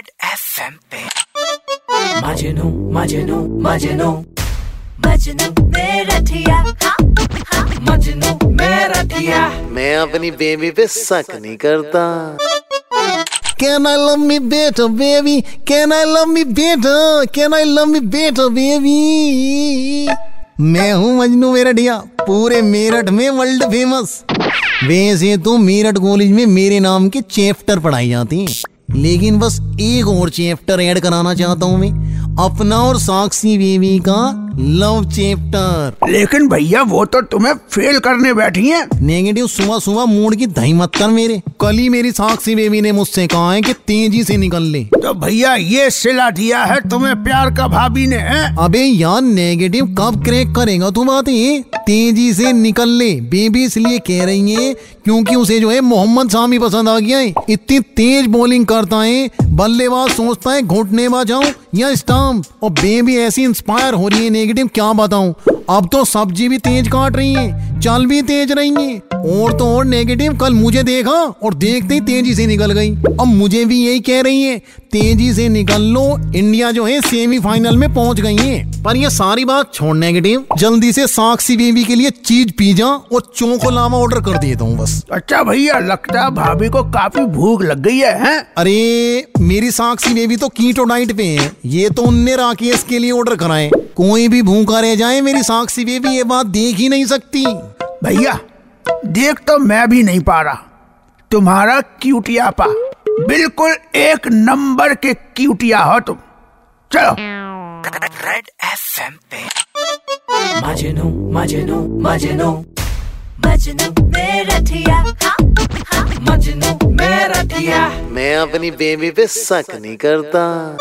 Red FM पे। मजनू मजनू मजनू। मजनू मेरा ठिया। हाँ, हाँ, मजनू मैं अपनी बेबी पे शक नहीं करता। Can I love me better, baby? Can I love me better? Can I love me better, baby? मैं हूँ मजनू मेरठिया पूरे मेरठ में वर्ल्ड फ़ेमस वैसे तो मेरठ कॉलेज में मेरे नाम के चैप्टर पढ़ाई जाती हैं। लेकिन बस एक और चैप्टर ऐड कराना चाहता हूँ मैं। अपना और साक्षी बेबी का लव चैप्टर लेकिन भैया वो तो तुम्हें फेल करने बैठी है। नेगेटिव सुबह सुबह मूड की दही मत कर मेरे। कल ही मेरी साक्षी बेबी ने मुझसे कहा है कि तेज़ी से निकल ले। तो भैया ये सिला दिया है तुम्हें प्यार का भाभी ने है? अबे यार नेगेटिव कब क्रैक करेगा तू बातें? तेज़ी से निकल ले। बेबी इसलिए कह रही है क्योंकि उसे जो है मोहम्मद शामी पसंद आ गया है। इतनी तेज बॉलिंग करता है बल्लेबाज सोचता है घुटने जाऊँ या स्टम्प। और बेबी ऐसी इंस्पायर हो रही है नेगेटिव क्या बताऊँ? अब तो सब्ज़ी भी तेज काट रही है चल भी तेज रही है। और तो और नेगेटिव कल मुझे देखा और देखते ही तेज़ी से निकल गई। अब मुझे भी यही कह रही है तेज़ी से निकल लो इंडिया जो है सेमीफाइनल में पहुँच गई है। पर ये सारी बात छोड़ नेगेटिव जल्दी से साक्षी बेबी के लिए चीज़ पिज्जा और चोको लावा ऑर्डर कर देता हूँ बस। अच्छा भैया लगता है भाभी को काफ़ी भूख लग गई है, हैं? अरे मेरी साक्षी बेबी तो कीटो डाइट पे है ये तो उनने राकेश के लिए ऑर्डर कराए। कोई भी भूखा रह जाए मेरी साक्षी बेबी ये बात देख ही नहीं सकती। भैया देख तो मैं भी नहीं पा रहा। तुम्हारा क्यूटियापा बिल्कुल एक नंबर के क्यूटिया हो तुम। चलो। रेड एफएम पे। मजनू मजनू मजनू। मजनू मेरा ठिया। हाँ, हाँ, मजनू मेरा ठिया। मैं अपनी बेबी पे शक नहीं करता।